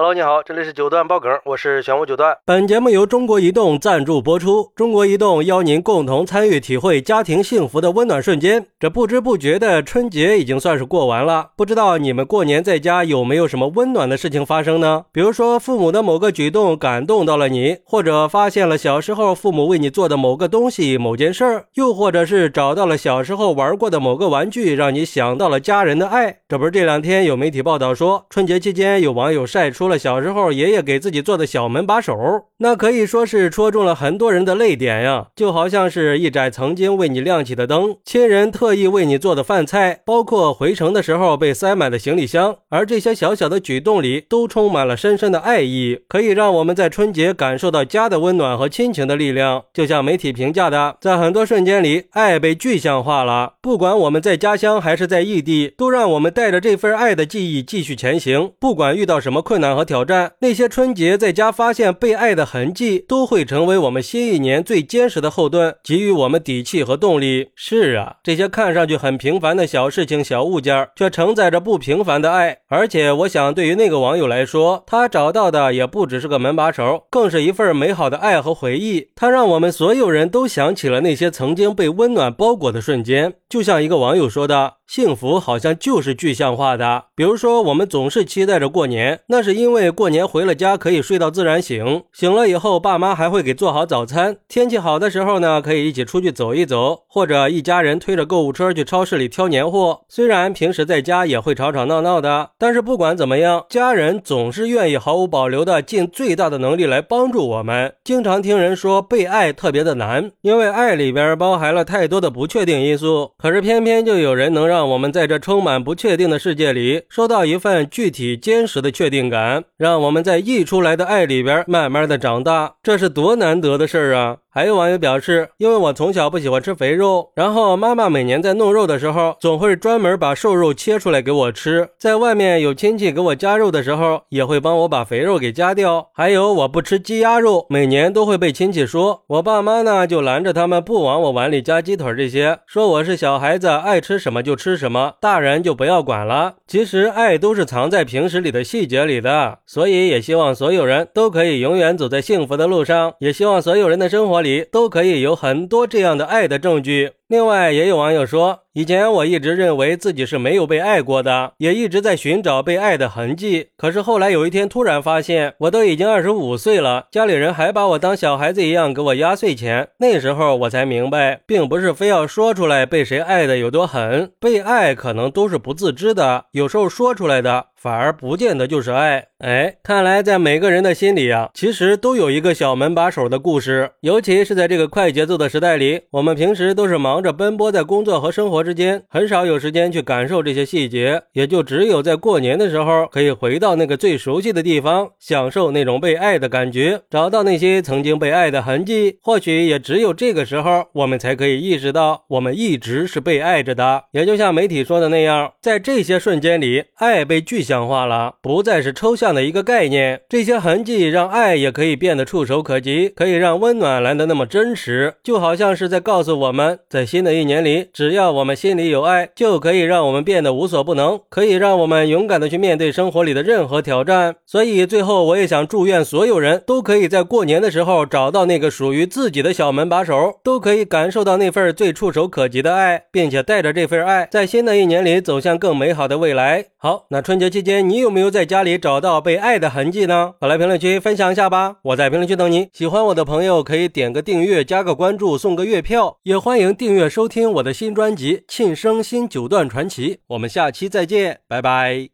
Hello，你好，这里是九段爆梗，我是玄武九段。本节目由中国移动赞助播出。中国移动邀您共同参与体会家庭幸福的温暖瞬间。这不知不觉的春节已经算是过完了，不知道你们过年在家有没有什么温暖的事情发生呢？比如说父母的某个举动感动到了你，或者发现了小时候父母为你做的某个东西、某件事儿，又或者是找到了小时候玩过的某个玩具，让你想到了家人的爱。这不是这两天有媒体报道说，春节期间有网友晒出。了小时候爷爷给自己做的小门把手，那可以说是戳中了很多人的泪点呀，就好像是一盏曾经为你亮起的灯，亲人特意为你做的饭菜，包括回城的时候被塞满的行李箱，而这些小小的举动里都充满了深深的爱意，可以让我们在春节感受到家的温暖和亲情的力量。就像媒体评价的，在很多瞬间里，爱被具象化了。不管我们在家乡还是在异地，都让我们带着这份爱的记忆继续前行。不管遇到什么困难。和挑战，那些春节在家发现被爱的痕迹，都会成为我们新一年最坚实的后盾，给予我们底气和动力。是啊，这些看上去很平凡的小事情、小物件，却承载着不平凡的爱。而且，我想对于那个网友来说，他找到的也不只是个门把手，更是一份美好的爱和回忆。他让我们所有人都想起了那些曾经被温暖包裹的瞬间。就像一个网友说的。幸福好像就是具象化的，比如说，我们总是期待着过年，那是因为过年回了家可以睡到自然醒，醒了以后爸妈还会给做好早餐，天气好的时候呢，可以一起出去走一走，或者一家人推着购物车去超市里挑年货。虽然平时在家也会吵吵闹闹的，但是不管怎么样，家人总是愿意毫无保留的尽最大的能力来帮助我们。经常听人说被爱特别的难，因为爱里边包含了太多的不确定因素，可是偏偏就有人能让。让我们在这充满不确定的世界里，收到一份具体坚实的确定感，让我们在溢出来的爱里边慢慢的长大，这是多难得的事儿啊！还有网友表示，因为我从小不喜欢吃肥肉，然后妈妈每年在弄肉的时候，总会专门把瘦肉切出来给我吃。在外面有亲戚给我夹肉的时候，也会帮我把肥肉给夹掉。还有我不吃鸡鸭肉，每年都会被亲戚说，我爸妈呢就拦着他们不往我碗里夹鸡腿这些，说我是小孩子，爱吃什么就吃什么，大人就不要管了。其实爱都是藏在平时里的细节里的，所以也希望所有人都可以永远走在幸福的路上，也希望所有人的生活里。都可以有很多这样的爱的证据。另外，也有网友说，以前我一直认为自己是没有被爱过的，也一直在寻找被爱的痕迹。可是后来有一天，突然发现，我都已经二十五岁了，家里人还把我当小孩子一样给我压岁钱。那时候我才明白，并不是非要说出来被谁爱的有多狠，被爱可能都是不自知的，有时候说出来的反而不见得就是爱。哎，看来在每个人的心里啊，其实都有一个小门把手的故事，尤其是在这个快节奏的时代里，我们平时都是忙。忙着奔波在工作和生活之间，很少有时间去感受这些细节，也就只有在过年的时候，可以回到那个最熟悉的地方，享受那种被爱的感觉，找到那些曾经被爱的痕迹。或许也只有这个时候，我们才可以意识到，我们一直是被爱着的。也就像媒体说的那样，在这些瞬间里，爱被具象化了，不再是抽象的一个概念。这些痕迹让爱也可以变得触手可及，可以让温暖来的那么真实，就好像是在告诉我们在。新的一年里，只要我们心里有爱，就可以让我们变得无所不能，可以让我们勇敢的去面对生活里的任何挑战。所以，最后我也想祝愿所有人都可以在过年的时候找到那个属于自己的小门把手，都可以感受到那份最触手可及的爱，并且带着这份爱，在新的一年里走向更美好的未来。好，那春节期间你有没有在家里找到被爱的痕迹呢？快来评论区分享一下吧，我在评论区等你。喜欢我的朋友可以点个订阅，加个关注，送个月票，也欢迎订阅。月收听我的新专辑《庆生新九段传奇》，我们下期再见，拜拜。